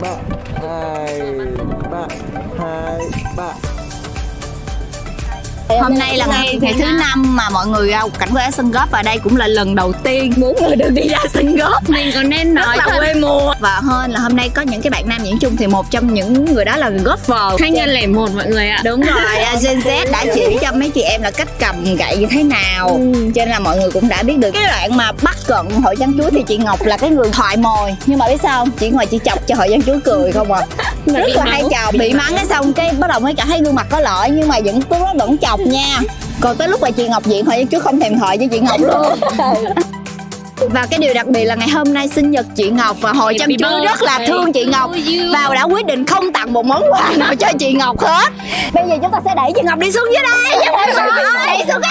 ba hai ba hai ba. Hôm nay là ngày, ngày thứ năm. mà mọi người ra cảnh quay sân golf và đây cũng là lần đầu tiên bốn người được đi ra sân golf mình có nên nói là quê mùa. Và hơn là hôm nay có những cái bạn nam diễn chung thì một trong những người đó là hai nhân lẻ một mọi người ạ. Đúng rồi à, Gen Z đã chỉ cho mấy chị em là cách cầm gậy như thế nào. Ừ. cho nên là mọi người cũng đã biết được cái đoạn mà bắt cận hội chăn chuối thì chị Ngọc là cái người thoại mồi. Nhưng mà biết sao không? chị ngồi chị chọc cho hội chăn chuối cười không à rất bị là hay chọc bị mắng cái xong cái bắt đầu mới cảm thấy gương mặt có lợi nhưng mà vẫn đó vẫn chọc nha. Còn tới lúc mà chị Ngọc diện chăn chuối không thèm thoại với chị Ngọc luôn và cái điều đặc biệt là ngày hôm nay sinh nhật chị Ngọc và hội chăm chú rất là thương chị Ngọc. Và đã quyết định không tặng một món quà nào cho chị Ngọc hết. Bây giờ chúng ta sẽ đẩy chị Ngọc đi xuống dưới đây. Xuống